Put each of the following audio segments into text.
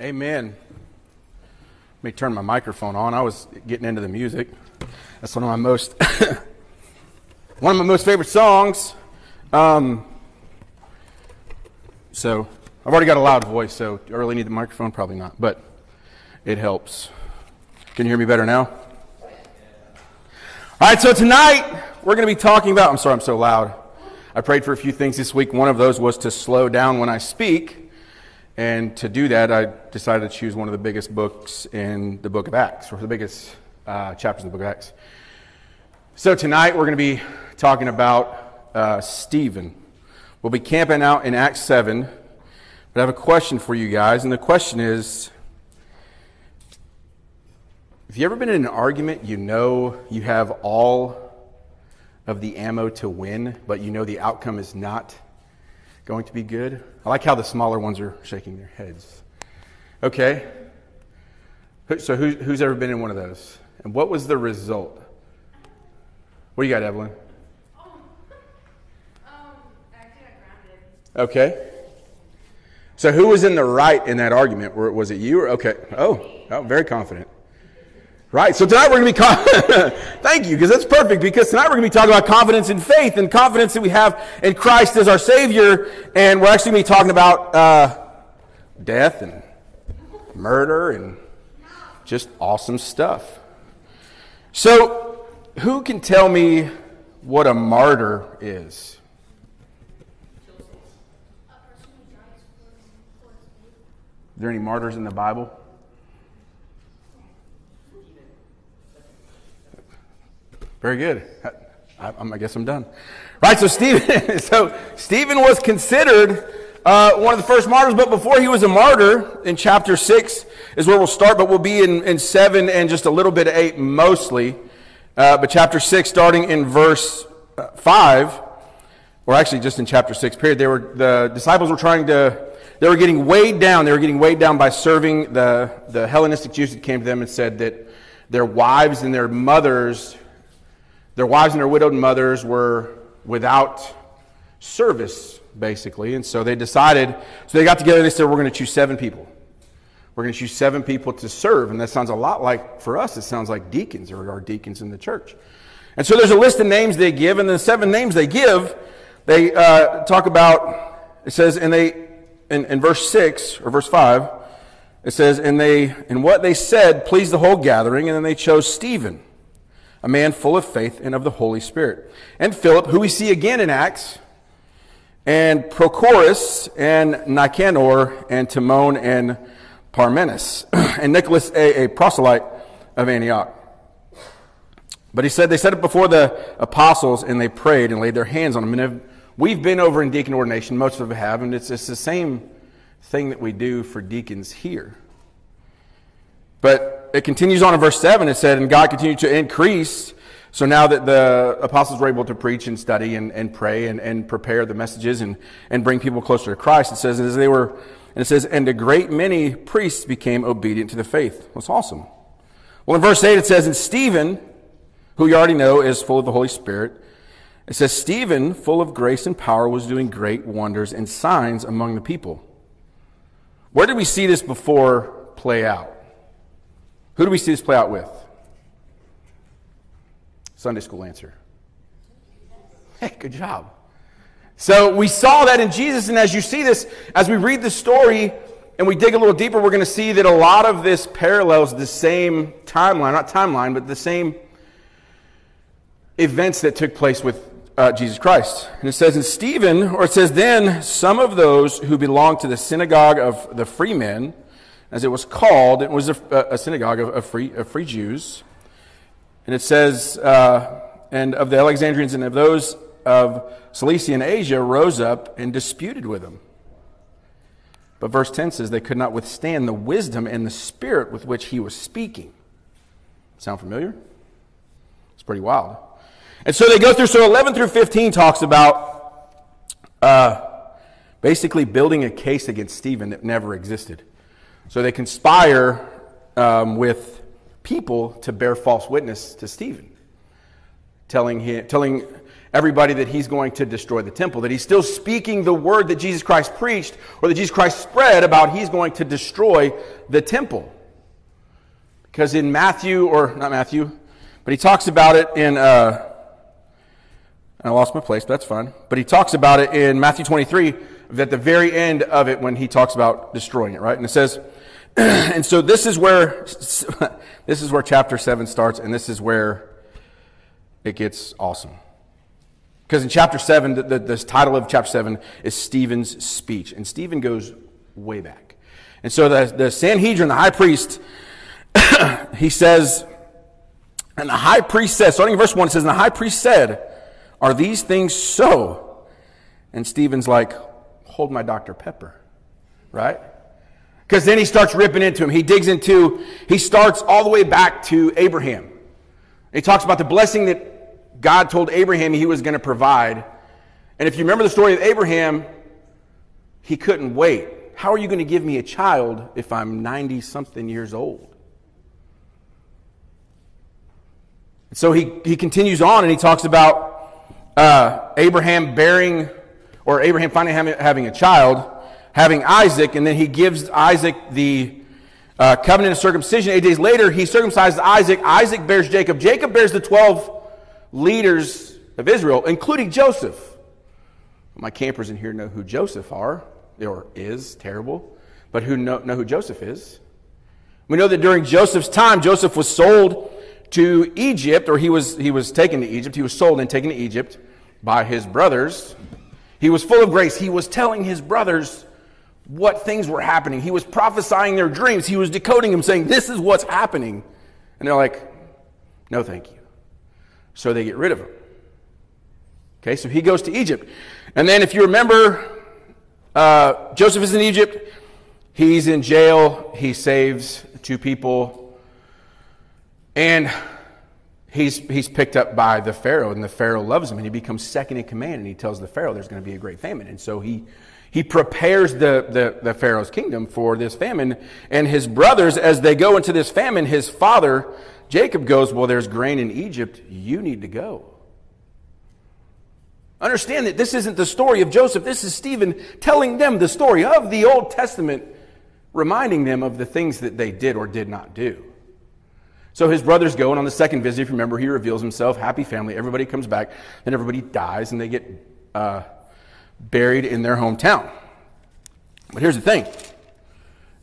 Amen. Let me turn my microphone on. I was getting into the music. That's one of my most one of my most favorite songs. Um, so I've already got a loud voice, so do I really need the microphone? Probably not, but it helps. Can you hear me better now? All right, so tonight we're going to be talking about. I'm sorry, I'm so loud. I prayed for a few things this week. One of those was to slow down when I speak. And to do that, I decided to choose one of the biggest books in the book of Acts, or the biggest uh, chapters in the book of Acts. So tonight we're going to be talking about uh, Stephen. We'll be camping out in Acts 7, but I have a question for you guys, and the question is Have you ever been in an argument you know you have all of the ammo to win, but you know the outcome is not going to be good? I like how the smaller ones are shaking their heads. Okay. So, who, who's ever been in one of those? And what was the result? What do you got, Evelyn? Oh, um, Okay. So, who was in the right in that argument? Was it you or okay? Oh, oh, very confident. Right. So tonight we're going to be. Thank you, because that's perfect. Because tonight we're going to be talking about confidence in faith and confidence that we have in Christ as our Savior, and we're actually going to be talking about uh, death and murder and just awesome stuff. So, who can tell me what a martyr is? Are there any martyrs in the Bible? Very good. I, I, guess I'm done. Right. So Stephen. So Stephen was considered uh, one of the first martyrs, but before he was a martyr, in chapter six is where we'll start, but we'll be in, in seven and just a little bit of eight mostly. Uh, but chapter six, starting in verse uh, five, or actually just in chapter six. Period. They were the disciples were trying to. They were getting weighed down. They were getting weighed down by serving the, the Hellenistic Jews that came to them and said that their wives and their mothers their wives and their widowed mothers were without service, basically. And so they decided, so they got together they said, We're going to choose seven people. We're going to choose seven people to serve. And that sounds a lot like, for us, it sounds like deacons or our deacons in the church. And so there's a list of names they give, and the seven names they give, they uh, talk about, it says, and they, in, in verse 6 or verse 5, it says, and they, and what they said pleased the whole gathering, and then they chose Stephen a man full of faith and of the Holy Spirit. And Philip, who we see again in Acts, and Prochorus, and Nicanor, and Timon, and Parmenas, and Nicholas, a, a proselyte of Antioch. But he said, they said it before the apostles, and they prayed and laid their hands on them. And we've been over in deacon ordination, most of us have, and it's, it's the same thing that we do for deacons here. But it continues on in verse 7. It said, And God continued to increase. So now that the apostles were able to preach and study and, and pray and, and prepare the messages and, and bring people closer to Christ, it says, as they were, and it says, and a great many priests became obedient to the faith. That's awesome. Well, in verse 8, it says, And Stephen, who you already know is full of the Holy Spirit, it says, Stephen, full of grace and power, was doing great wonders and signs among the people. Where did we see this before play out? Who do we see this play out with? Sunday school answer. Hey, good job. So we saw that in Jesus, and as you see this, as we read the story and we dig a little deeper, we're going to see that a lot of this parallels the same timeline, not timeline, but the same events that took place with uh, Jesus Christ. And it says in Stephen, or it says, then some of those who belonged to the synagogue of the freemen, as it was called. It was a, a synagogue of, of, free, of free Jews. And it says, uh, and of the Alexandrians and of those of Cilicia and Asia rose up and disputed with him. But verse 10 says they could not withstand the wisdom and the spirit with which he was speaking. Sound familiar? It's pretty wild. And so they go through, so 11 through 15 talks about uh, basically building a case against Stephen that never existed. So they conspire um, with people to bear false witness to Stephen, telling him, telling, everybody that he's going to destroy the temple, that he's still speaking the word that Jesus Christ preached or that Jesus Christ spread about he's going to destroy the temple. Because in Matthew, or not Matthew, but he talks about it in, uh, I lost my place, but that's fine. But he talks about it in Matthew 23, at the very end of it when he talks about destroying it, right? And it says, and so this is where, this is where chapter 7 starts, and this is where it gets awesome. Because in chapter 7, the, the, title of chapter 7 is Stephen's speech. And Stephen goes way back. And so the, the Sanhedrin, the high priest, he says, and the high priest says, starting in verse 1, it says, And the high priest said, Are these things so? And Stephen's like, Hold my Dr. Pepper, right? Because then he starts ripping into him. He digs into, he starts all the way back to Abraham. He talks about the blessing that God told Abraham he was going to provide. And if you remember the story of Abraham, he couldn't wait. How are you going to give me a child if I'm 90 something years old? So he, he continues on and he talks about uh, Abraham bearing, or Abraham finally having, having a child, having Isaac, and then he gives Isaac the uh, covenant of circumcision. Eight days later, he circumcises Isaac. Isaac bears Jacob. Jacob bears the 12 leaders of Israel, including Joseph. My campers in here know who Joseph are, or is, terrible, but who know, know who Joseph is. We know that during Joseph's time, Joseph was sold to Egypt, or he was, he was taken to Egypt. He was sold and taken to Egypt by his brothers. He was full of grace. He was telling his brothers what things were happening. He was prophesying their dreams. He was decoding them, saying, This is what's happening. And they're like, No, thank you. So they get rid of him. Okay, so he goes to Egypt. And then, if you remember, uh, Joseph is in Egypt. He's in jail. He saves two people. And he's, he's picked up by the Pharaoh, and the Pharaoh loves him, and he becomes second in command, and he tells the Pharaoh there's going to be a great famine. And so he he prepares the, the, the, Pharaoh's kingdom for this famine. And his brothers, as they go into this famine, his father, Jacob, goes, Well, there's grain in Egypt. You need to go. Understand that this isn't the story of Joseph. This is Stephen telling them the story of the Old Testament, reminding them of the things that they did or did not do. So his brothers go, and on the second visit, if you remember, he reveals himself, happy family. Everybody comes back, then everybody dies, and they get uh, buried in their hometown. But here's the thing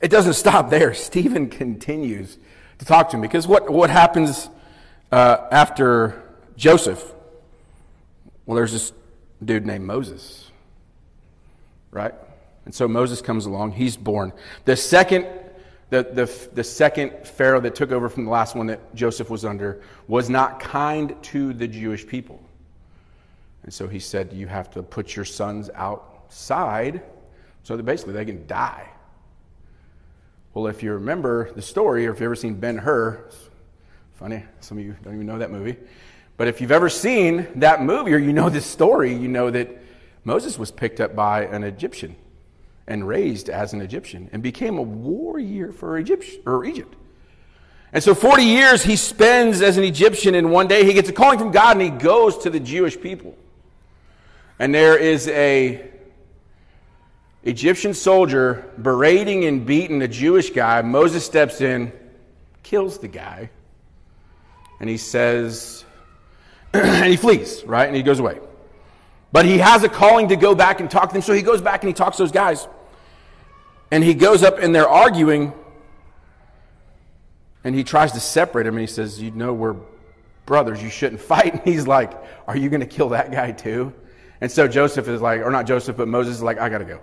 it doesn't stop there. Stephen continues to talk to him because what, what happens uh, after Joseph? Well, there's this dude named Moses, right? And so Moses comes along, he's born. The second, the, the, the second Pharaoh that took over from the last one that Joseph was under was not kind to the Jewish people. And so he said, You have to put your sons outside so that basically they can die. Well, if you remember the story, or if you've ever seen Ben Hur, funny, some of you don't even know that movie. But if you've ever seen that movie or you know this story, you know that Moses was picked up by an Egyptian and raised as an Egyptian and became a warrior for Egypt. Or Egypt. And so 40 years he spends as an Egyptian, and one day he gets a calling from God and he goes to the Jewish people and there is a Egyptian soldier berating and beating a Jewish guy. Moses steps in, kills the guy, and he says, and he flees, right? And he goes away. But he has a calling to go back and talk to them, so he goes back and he talks to those guys. And he goes up and they're arguing, and he tries to separate them, and he says, You know, we're brothers, you shouldn't fight. And he's like, Are you going to kill that guy too? And so Joseph is like, or not Joseph, but Moses is like, I got to go.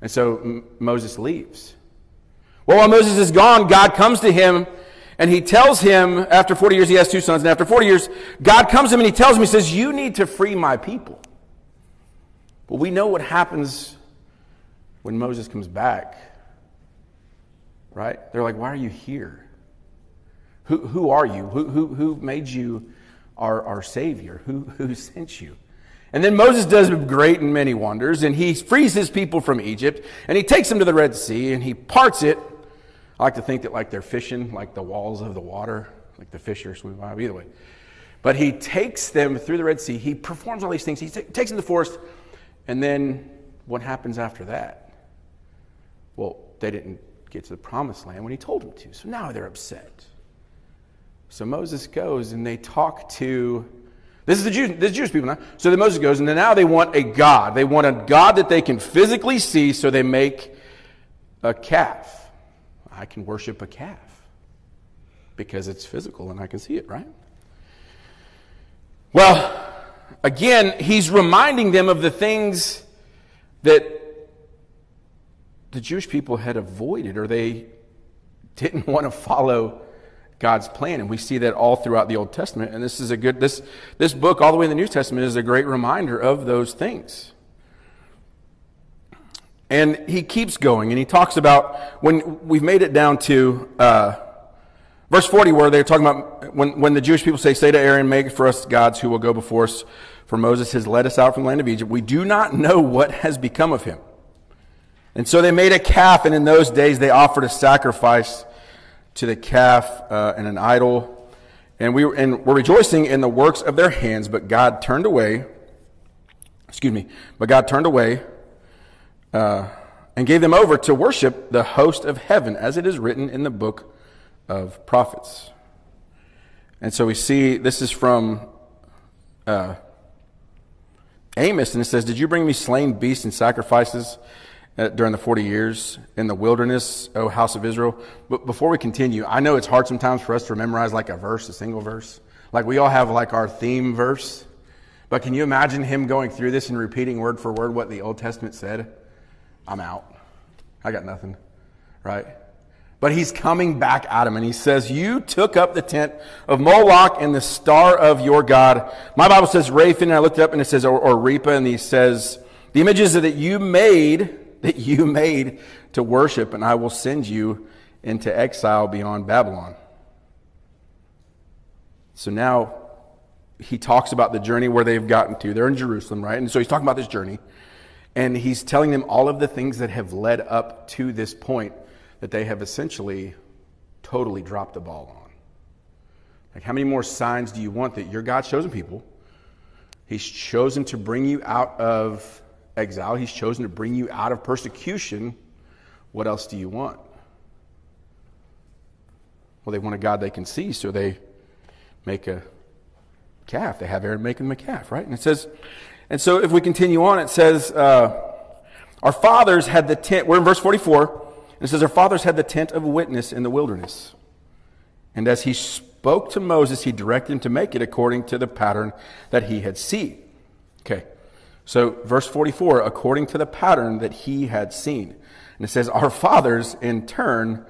And so M- Moses leaves. Well, while Moses is gone, God comes to him and he tells him, after 40 years, he has two sons, and after 40 years, God comes to him and he tells him, he says, You need to free my people. Well, we know what happens when Moses comes back, right? They're like, Why are you here? Who, who are you? Who, who, who made you our, our Savior? Who, who sent you? And then Moses does great and many wonders, and he frees his people from Egypt, and he takes them to the Red Sea, and he parts it. I like to think that like they're fishing, like the walls of the water, like the fish are swimming by. Either way. But he takes them through the Red Sea. He performs all these things. He t- takes them to the forest. And then what happens after that? Well, they didn't get to the promised land when he told them to. So now they're upset. So Moses goes and they talk to this is the Jews, this is Jewish people now. So then Moses goes, and then now they want a God. They want a God that they can physically see, so they make a calf. I can worship a calf because it's physical and I can see it, right? Well, again, he's reminding them of the things that the Jewish people had avoided or they didn't want to follow God's plan. And we see that all throughout the Old Testament. And this is a good, this, this book, all the way in the New Testament, is a great reminder of those things. And he keeps going and he talks about when we've made it down to uh, verse 40, where they're talking about when, when the Jewish people say, Say to Aaron, make for us gods who will go before us, for Moses has led us out from the land of Egypt. We do not know what has become of him. And so they made a calf, and in those days they offered a sacrifice to the calf uh, and an idol. And we were, and were rejoicing in the works of their hands, but God turned away. Excuse me. But God turned away uh, and gave them over to worship the host of heaven, as it is written in the book of prophets. And so we see this is from uh, Amos, and it says, Did you bring me slain beasts and sacrifices? Uh, during the 40 years in the wilderness, O house of Israel. But before we continue, I know it's hard sometimes for us to memorize like a verse, a single verse. Like we all have like our theme verse. But can you imagine him going through this and repeating word for word what the Old Testament said? I'm out. I got nothing. Right? But he's coming back at him and he says, You took up the tent of Moloch and the star of your God. My Bible says Rephan, and I looked it up and it says, or, or Repa, and he says, The images that you made that you made to worship, and I will send you into exile beyond Babylon. So now he talks about the journey where they've gotten to. They're in Jerusalem, right? And so he's talking about this journey. And he's telling them all of the things that have led up to this point that they have essentially totally dropped the ball on. Like, how many more signs do you want that your God's chosen people? He's chosen to bring you out of exile. He's chosen to bring you out of persecution. What else do you want? Well, they want a God they can see, so they make a calf. They have Aaron make them a calf, right? And it says, and so if we continue on, it says, uh, our fathers had the tent, we're in verse 44, and it says, our fathers had the tent of witness in the wilderness. And as he spoke to Moses, he directed him to make it according to the pattern that he had seen. Okay. So, verse 44, according to the pattern that he had seen. And it says, Our fathers, in turn,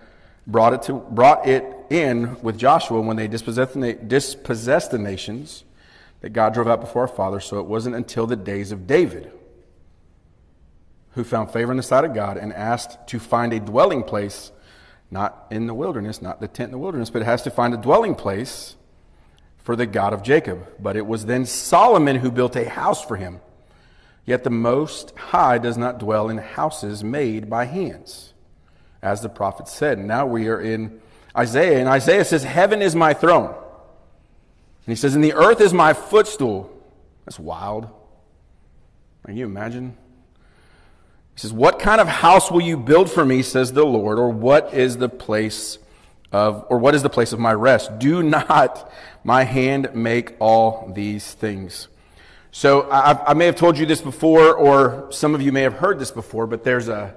brought it, to, brought it in with Joshua when they dispossessed the, dispossessed the nations that God drove out before our fathers. So it wasn't until the days of David who found favor in the sight of God and asked to find a dwelling place, not in the wilderness, not the tent in the wilderness, but it has to find a dwelling place for the God of Jacob. But it was then Solomon who built a house for him Yet the Most High does not dwell in houses made by hands, as the prophet said. Now we are in Isaiah, and Isaiah says, Heaven is my throne. And he says, And the earth is my footstool. That's wild. Can you imagine? He says, What kind of house will you build for me, says the Lord, or what is the place of, or what is the place of my rest? Do not my hand make all these things? So I, I, may have told you this before, or some of you may have heard this before, but there's a,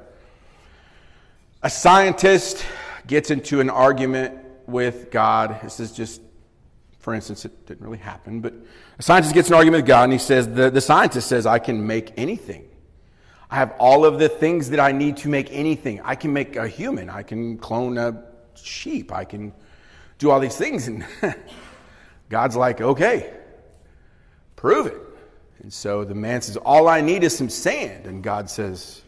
a scientist gets into an argument with God. This is just, for instance, it didn't really happen, but a scientist gets an argument with God, and he says, the, the scientist says, I can make anything. I have all of the things that I need to make anything. I can make a human. I can clone a sheep. I can do all these things. And God's like, okay, prove it. And so the man says, All I need is some sand. And God says,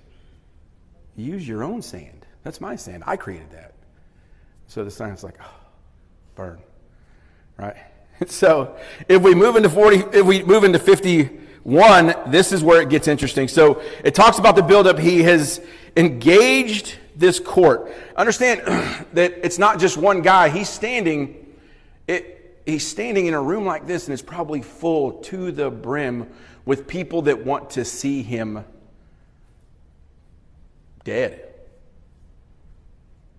Use your own sand. That's my sand. I created that. So the scientist's like, oh, burn. Right? So if we move into 40, if we move into 51, this is where it gets interesting. So it talks about the buildup. He has engaged this court. Understand that it's not just one guy. He's standing. It, he's standing in a room like this and it's probably full to the brim with people that want to see him dead.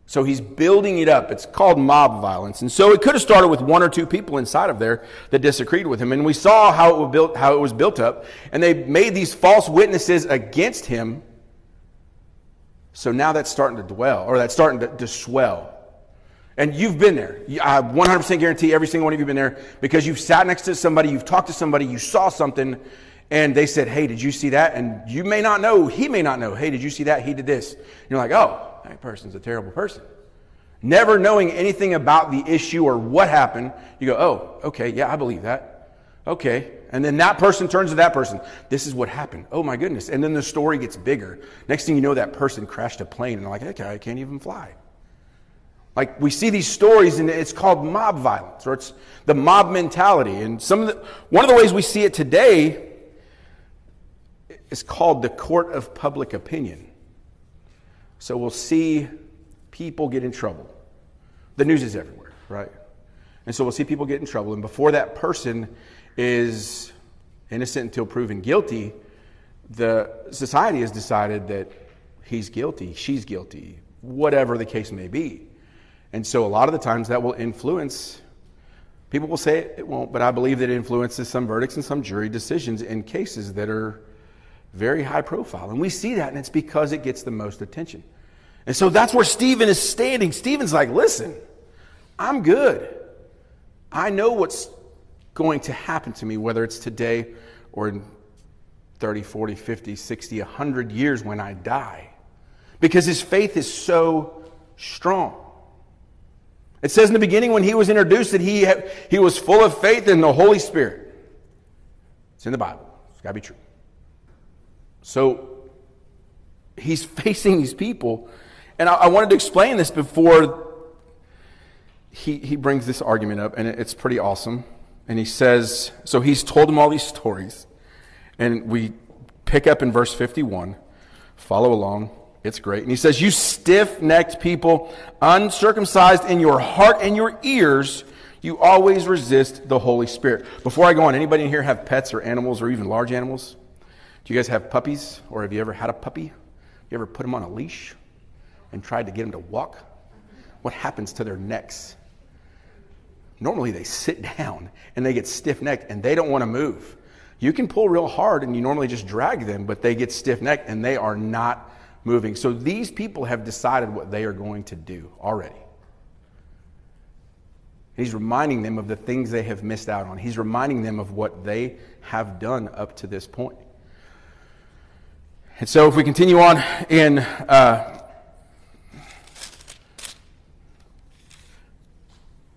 So he's building it up. It's called mob violence. And so it could have started with one or two people inside of there that disagreed with him. And we saw how it was built, how it was built up. And they made these false witnesses against him. So now that's starting to dwell, or that's starting to, to swell. And you've been there. I 100% guarantee every single one of you have been there because you've sat next to somebody, you've talked to somebody, you saw something, and they said, Hey, did you see that? And you may not know, he may not know. Hey, did you see that? He did this. And you're like, Oh, that person's a terrible person. Never knowing anything about the issue or what happened, you go, oh, okay, yeah, I believe that. Okay. And then that person turns to that person. This is what happened. Oh my goodness. And then the story gets bigger. Next thing you know, that person crashed a plane and they're like, okay, I can't even fly. Like we see these stories and it's called mob violence or it's the mob mentality. And some of the, one of the ways we see it today is called the court of public opinion. So we'll see people get in trouble. The news is everywhere, right? And so we'll see people get in trouble. And before that person is innocent until proven guilty, the society has decided that he's guilty, she's guilty, whatever the case may be. And so a lot of the times that will influence, people will say it, won't, but I believe that it influences some verdicts and some jury decisions in cases that are very high profile. And we see that, and it's because it gets the most attention. And so that's where Stephen is standing. Stephen's like, listen, I'm good. I know what's going to happen to me, whether it's today or in 30, 40, 50, 60, 100 years when I die. Because his faith is so strong. It says in the beginning when he was introduced that he, he was full of faith in the Holy Spirit. It's in the Bible. It's got to be true. So he's facing these people. And I, I wanted to explain this before he, he brings this argument up, and it's pretty awesome. And he says, so he's told them all these stories. And we pick up in verse 51. Follow along. It's great. And he says, You stiff necked people, uncircumcised in your heart and your ears, you always resist the Holy Spirit. Before I go on, anybody in here have pets or animals or even large animals? Do you guys have puppies? Or have you ever had a puppy? You ever put them on a leash and tried to get them to walk? What happens to their necks? Normally they sit down and they get stiff necked and they don't want to move. You can pull real hard and you normally just drag them, but they get stiff necked and they are not moving. So these people have decided what they are going to do already. He's reminding them of the things they have missed out on. He's reminding them of what they have done up to this point. And so, if we continue on in uh,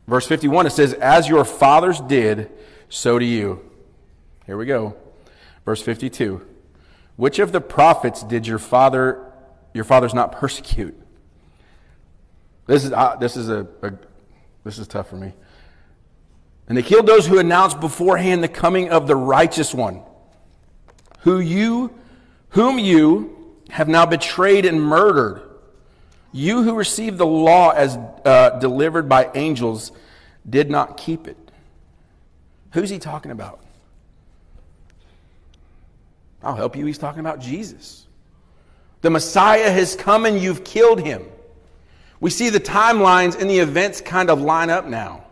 verse 51, it says, As your fathers did, so do you. Here we go. Verse 52. Which of the prophets did your father, your fathers not persecute? This is, uh, this is, a, a, this is tough for me. And they killed those who announced beforehand the coming of the righteous one, who you whom you have now betrayed and murdered. You who received the law as uh, delivered by angels did not keep it. Who's he talking about? I'll help you. He's talking about Jesus. The Messiah has come and you've killed him. We see the timelines and the events kind of line up now.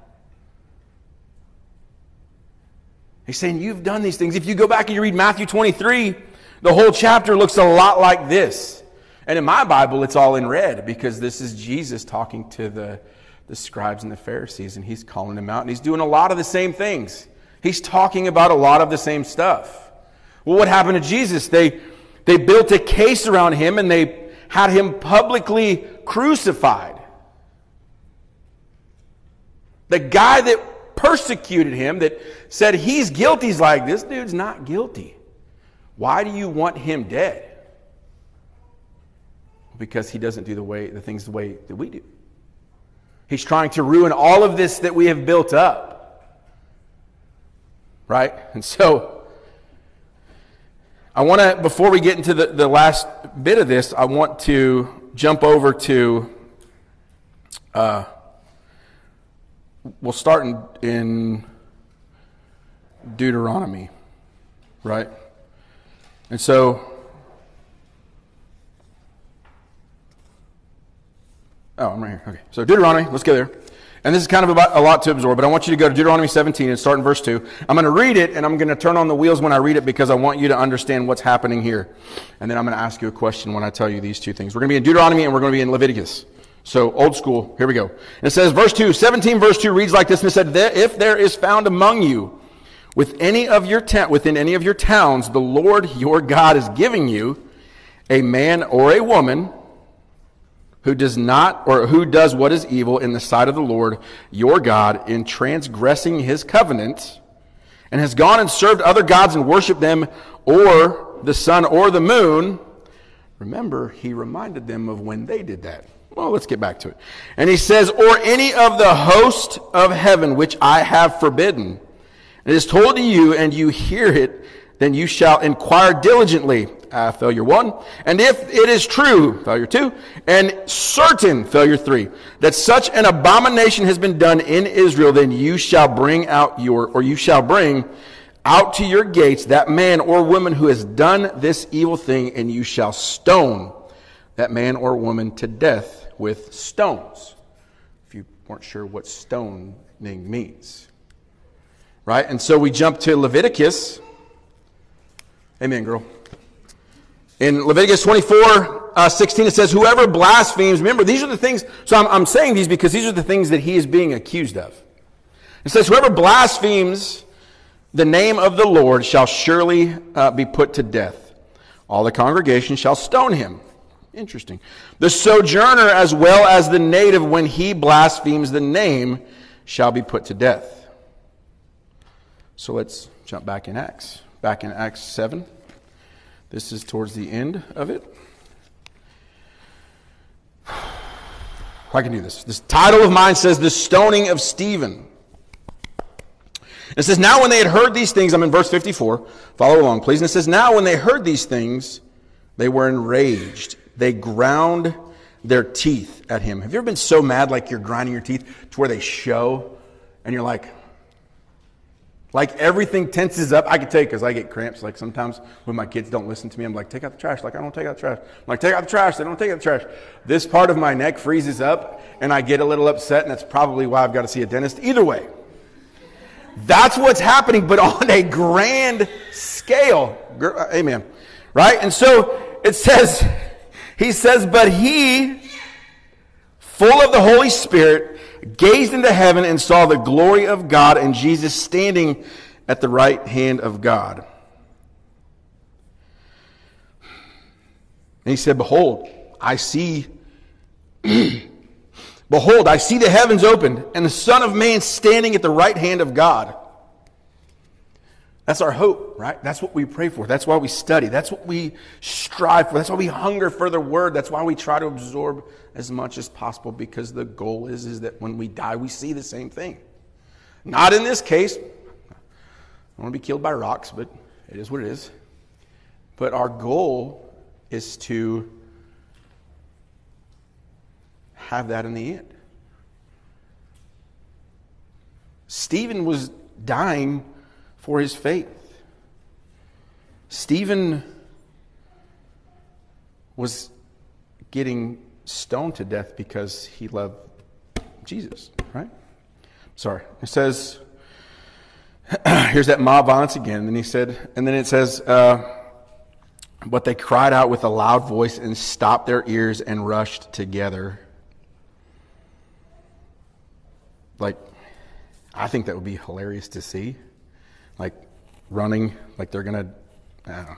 He's saying, You've done these things. If you go back and you read Matthew 23, the whole chapter looks a lot like this. And in my Bible, it's all in red because this is Jesus talking to the, the scribes and the Pharisees, and he's calling them out, and he's doing a lot of the same things. He's talking about a lot of the same stuff. Well, what happened to Jesus? They, they built a case around him and they had him publicly crucified. The guy that persecuted him, that said he's guilty, he's like, this dude's not guilty. Why do you want him dead? Because he doesn't do the way the things the way that we do. He's trying to ruin all of this that we have built up. Right? And so I want to, before we get into the, the last bit of this, I want to jump over to uh, we'll start in, in Deuteronomy, right? And so, oh, I'm right here. Okay. So, Deuteronomy, let's go there. And this is kind of about a lot to absorb, but I want you to go to Deuteronomy 17 and start in verse 2. I'm going to read it, and I'm going to turn on the wheels when I read it because I want you to understand what's happening here. And then I'm going to ask you a question when I tell you these two things. We're going to be in Deuteronomy and we're going to be in Leviticus. So, old school, here we go. And it says, verse 2, 17 verse 2 reads like this, and it said, If there is found among you with any of your ta- within any of your towns, the Lord your God is giving you a man or a woman who does not or who does what is evil in the sight of the Lord your God in transgressing his covenant and has gone and served other gods and worshiped them or the sun or the moon. Remember he reminded them of when they did that. Well let's get back to it. And he says or any of the host of heaven which I have forbidden. It is told to you and you hear it then you shall inquire diligently uh, failure one. And if it is true, failure two, and certain, failure three, that such an abomination has been done in Israel, then you shall bring out your, or you shall bring out to your gates that man or woman who has done this evil thing, and you shall stone that man or woman to death with stones. If you weren't sure what stoning means. Right? And so we jump to Leviticus. Amen, girl. In Leviticus 24, uh, 16, it says, Whoever blasphemes, remember, these are the things, so I'm, I'm saying these because these are the things that he is being accused of. It says, Whoever blasphemes the name of the Lord shall surely uh, be put to death. All the congregation shall stone him. Interesting. The sojourner as well as the native, when he blasphemes the name, shall be put to death. So let's jump back in Acts. Back in Acts 7. This is towards the end of it. I can do this. This title of mine says The Stoning of Stephen. It says, Now when they had heard these things, I'm in verse 54. Follow along, please. And it says, Now when they heard these things, they were enraged. They ground their teeth at him. Have you ever been so mad like you're grinding your teeth to where they show and you're like, like everything tenses up. I can tell you because I get cramps. Like sometimes when my kids don't listen to me, I'm like, take out the trash. Like I don't take out the trash. I'm like, take out the trash. They don't take out the trash. This part of my neck freezes up and I get a little upset, and that's probably why I've got to see a dentist. Either way, that's what's happening, but on a grand scale. Uh, amen. Right? And so it says, he says, but he, full of the Holy Spirit, gazed into heaven and saw the glory of God and Jesus standing at the right hand of God. And he said, Behold, I see, behold, I see the heavens opened and the Son of Man standing at the right hand of God. That's our hope, right? That's what we pray for. That's why we study. That's what we strive for. That's why we hunger for the word. That's why we try to absorb as much as possible because the goal is, is that when we die, we see the same thing. Not in this case. I want to be killed by rocks, but it is what it is. But our goal is to have that in the end. Stephen was dying for his faith. Stephen was getting stoned to death because he loved Jesus, right? Sorry. It says, here's that mob violence again. And he said, and then it says, uh, but they cried out with a loud voice and stopped their ears and rushed together. Like, I think that would be hilarious to see like running, like they're going to.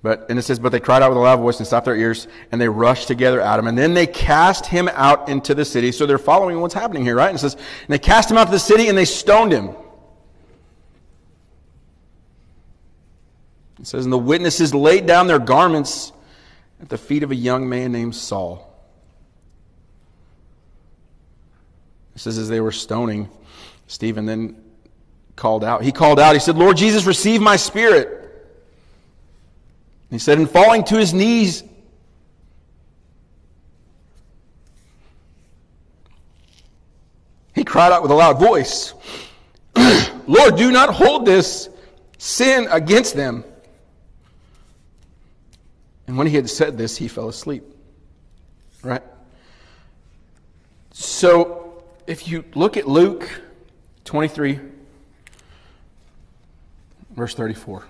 But and it says, but they cried out with a loud voice and stopped their ears, and they rushed together at him, and then they cast him out into the city. So they're following what's happening here, right? And it says, and they cast him out to the city, and they stoned him. It says, and the witnesses laid down their garments at the feet of a young man named Saul. It says, as they were stoning Stephen, then called out. He called out, he said, Lord Jesus, receive my spirit. He said, and falling to his knees, he cried out with a loud voice, Lord, do not hold this sin against them. And when he had said this, he fell asleep. Right? So, if you look at Luke 23, verse 34.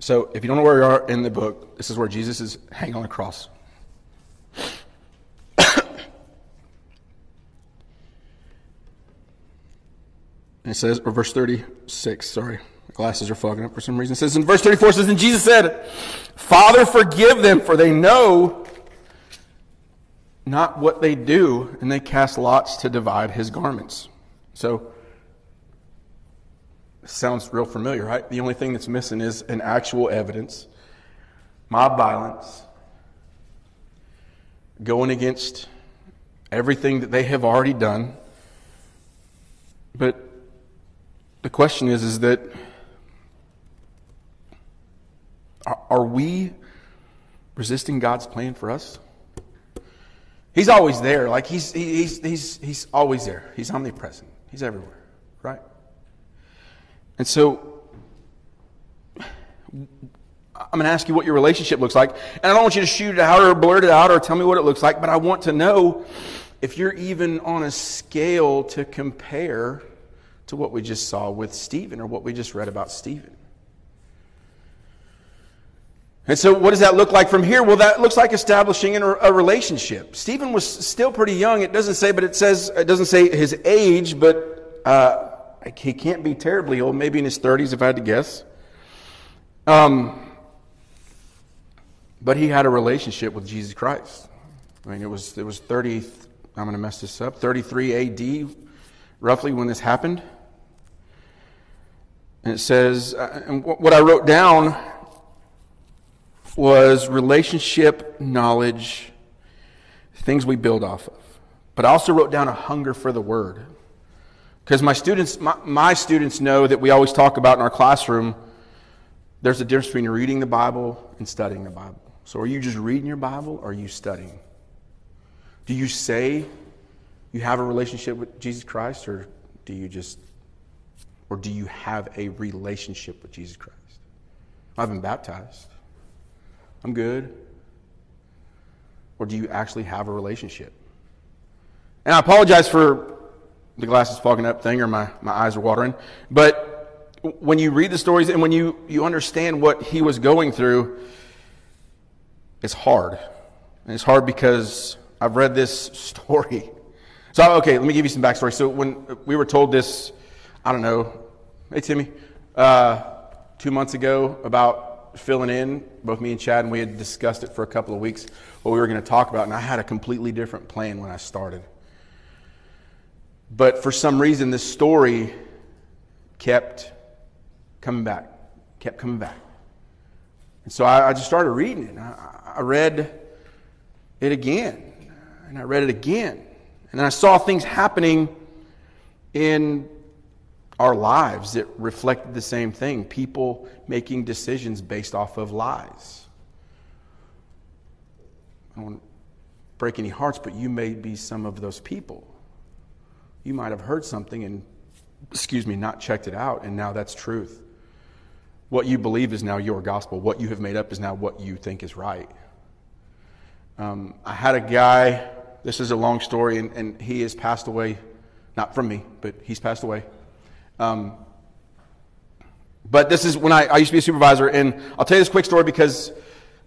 So, if you don't know where you are in the book, this is where Jesus is hanging on the cross. And it says, or verse 36, sorry, my glasses are fogging up for some reason. It says in verse 34, it says, And Jesus said, Father, forgive them, for they know not what they do. And they cast lots to divide his garments. So, sounds real familiar, right? The only thing that's missing is an actual evidence, mob violence, going against everything that they have already done. But the question is, is that are we resisting God's plan for us? He's always there. Like he's, he's, he's, he's always there. He's omnipresent. He's everywhere, right? And so I'm going to ask you what your relationship looks like. And I don't want you to shoot it out or blurt it out or tell me what it looks like, but I want to know if you're even on a scale to compare to what we just saw with Stephen or what we just read about Stephen. And so, what does that look like from here? Well, that looks like establishing a relationship. Stephen was still pretty young. It doesn't say, but it says it doesn't say his age, but uh, he can't be terribly old. Maybe in his thirties, if I had to guess. Um, but he had a relationship with Jesus Christ. I mean, it was it was thirty. I'm going to mess this up. Thirty-three A.D. roughly when this happened. And it says, uh, and what I wrote down was relationship, knowledge, things we build off of. But I also wrote down a hunger for the word. Because my students, my, my, students know that we always talk about in our classroom, there's a difference between reading the Bible and studying the Bible. So are you just reading your Bible or are you studying? Do you say you have a relationship with Jesus Christ or do you just or do you have a relationship with Jesus Christ? I've been baptized. I'm good. Or do you actually have a relationship? And I apologize for the glasses fogging up thing or my, my eyes are watering. But when you read the stories and when you, you understand what he was going through, it's hard. And it's hard because I've read this story. So, okay, let me give you some backstory. So, when we were told this I don't know, hey Timmy, uh, two months ago about filling in, both me and Chad, and we had discussed it for a couple of weeks, what we were going to talk about, and I had a completely different plan when I started. But for some reason, this story kept coming back, kept coming back. And so I, I just started reading it. I, I read it again, and I read it again. And I saw things happening in our lives that reflected the same thing people making decisions based off of lies. I don't want to break any hearts, but you may be some of those people. You might have heard something and, excuse me, not checked it out, and now that's truth. What you believe is now your gospel. What you have made up is now what you think is right. Um, I had a guy, this is a long story, and, and he has passed away, not from me, but he's passed away. Um, but this is when I, I, used to be a supervisor, and I'll tell you this quick story because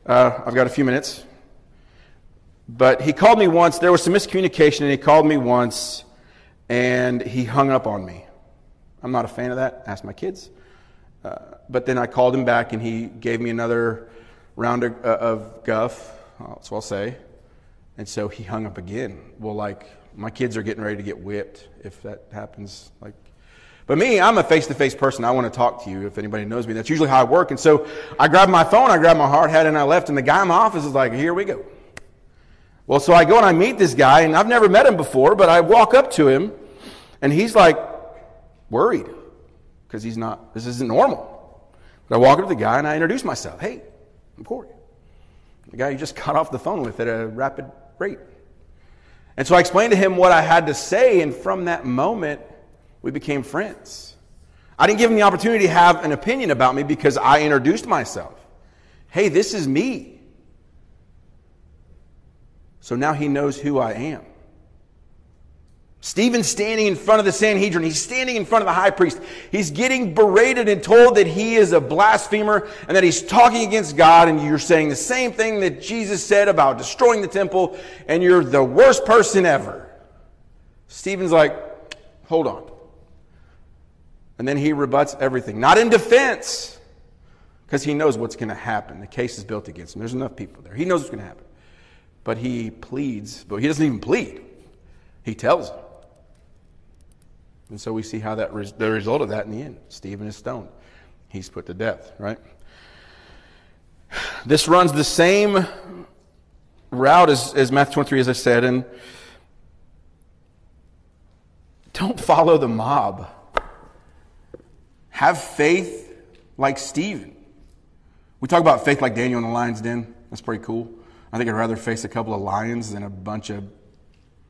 uh, I've got a few minutes. But he called me once. There was some miscommunication, and he called me once, and he hung up on me. I'm not a fan of that. Ask my kids. Uh, but then I called him back, and he gave me another round of, uh, of guff. That's what I'll say. And so he hung up again. Well, like my kids are getting ready to get whipped if that happens. Like but me, I'm a face to face person. I want to talk to you if anybody knows me. That's usually how I work. And so I grabbed my phone, I grabbed my hard hat, and I left. And the guy in my office is like, here we go. Well, so I go and I meet this guy, and I've never met him before, but I walk up to him, and he's like worried because he's not, this isn't normal. But I walk up to the guy and I introduce myself. Hey, I'm Cory. The guy you just got off the phone with at a rapid rate. And so I explained to him what I had to say, and from that moment, we became friends. I didn't give him the opportunity to have an opinion about me because I introduced myself. Hey, this is me. So now he knows who I am. Stephen's standing in front of the Sanhedrin. He's standing in front of the high priest. He's getting berated and told that he is a blasphemer and that he's talking against God. And you're saying the same thing that Jesus said about destroying the temple, and you're the worst person ever. Stephen's like, hold on. And then he rebuts everything. Not in defense, because he knows what's going to happen. The case is built against him. There's enough people there. He knows what's going to happen. But he pleads, but he doesn't even plead. He tells them. And so we see how that res- the result of that in the end. Stephen is stoned. He's put to death, right? This runs the same route as, as Matthew 23, as I said, and don't follow the mob. Have faith like Stephen. We talk about faith like Daniel in the lion's den. That's pretty cool. I think I'd rather face a couple of lions than a bunch of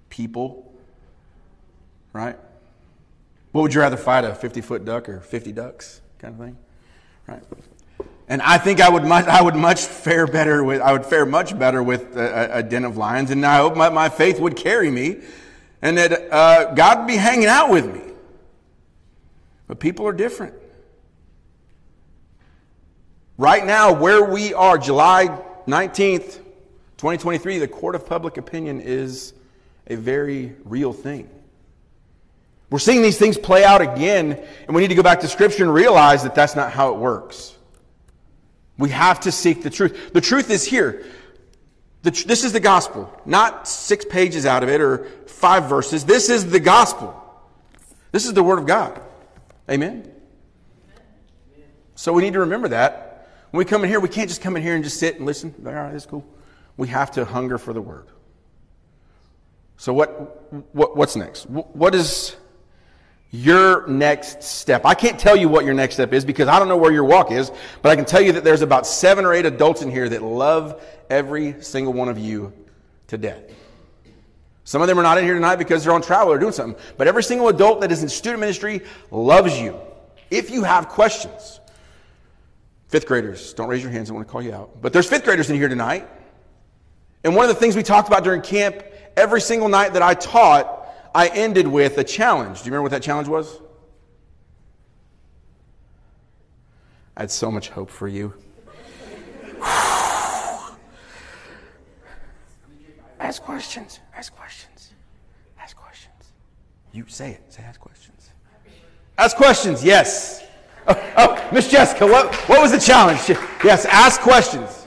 people, right? What would you rather fight, a 50 foot duck or 50 ducks kind of thing? Right? And I think I would much, I would much fare better with, I would fare much better with a, a den of lions. And I hope my, my, faith would carry me and that uh, God would be hanging out with me. But people are different. Right now, where we are, July 19th, 2023, the court of public opinion is a very real thing. We're seeing these things play out again, and we need to go back to Scripture and realize that that's not how it works. We have to seek the truth. The truth is here. The, this is the gospel, not six pages out of it or five verses. This is the gospel. This is the Word of God. Amen? So we need to remember that. When we come in here, we can't just come in here and just sit and listen. All right, that's cool. We have to hunger for the Word. So what, what what's next? What is your next step. I can't tell you what your next step is because I don't know where your walk is, but I can tell you that there's about seven or eight adults in here that love every single one of you to death. Some of them are not in here tonight because they're on travel or doing something, but every single adult that is in student ministry loves you. If you have questions, fifth graders, don't raise your hands, I want to call you out. But there's fifth graders in here tonight. And one of the things we talked about during camp every single night that I taught I ended with a challenge. Do you remember what that challenge was? I had so much hope for you. ask questions. Ask questions. Ask questions. You say it. Say ask questions. Ask questions. Yes. Oh, oh Miss Jessica, what, what was the challenge? Yes, ask questions.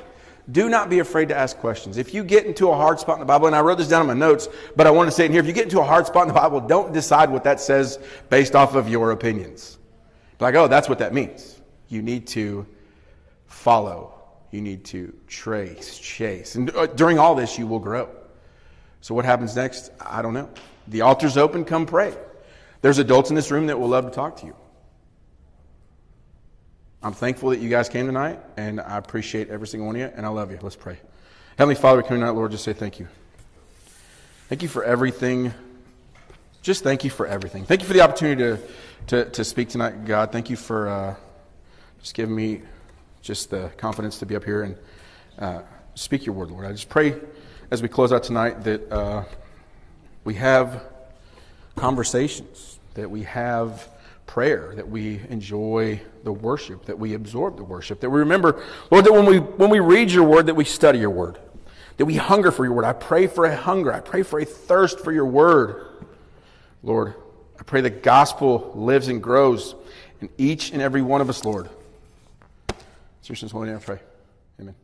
Do not be afraid to ask questions. If you get into a hard spot in the Bible, and I wrote this down in my notes, but I want to say it here. If you get into a hard spot in the Bible, don't decide what that says based off of your opinions. Like, oh, that's what that means. You need to follow. You need to trace, chase. And uh, during all this, you will grow. So what happens next? I don't know. The altar's open. Come pray. There's adults in this room that will love to talk to you. I'm thankful that you guys came tonight, and I appreciate every single one of you, and I love you. Let's pray. Heavenly Father, we come tonight, Lord, just say thank you. Thank you for everything. Just thank you for everything. Thank you for the opportunity to, to, to speak tonight, God. Thank you for uh, just giving me just the confidence to be up here and uh, speak your word, Lord. I just pray as we close out tonight that uh, we have conversations, that we have prayer, that we enjoy the worship, that we absorb the worship, that we remember, Lord, that when we, when we read your word, that we study your word, that we hunger for your word. I pray for a hunger. I pray for a thirst for your word. Lord, I pray the gospel lives and grows in each and every one of us, Lord. It's your son's holy name I pray. Amen.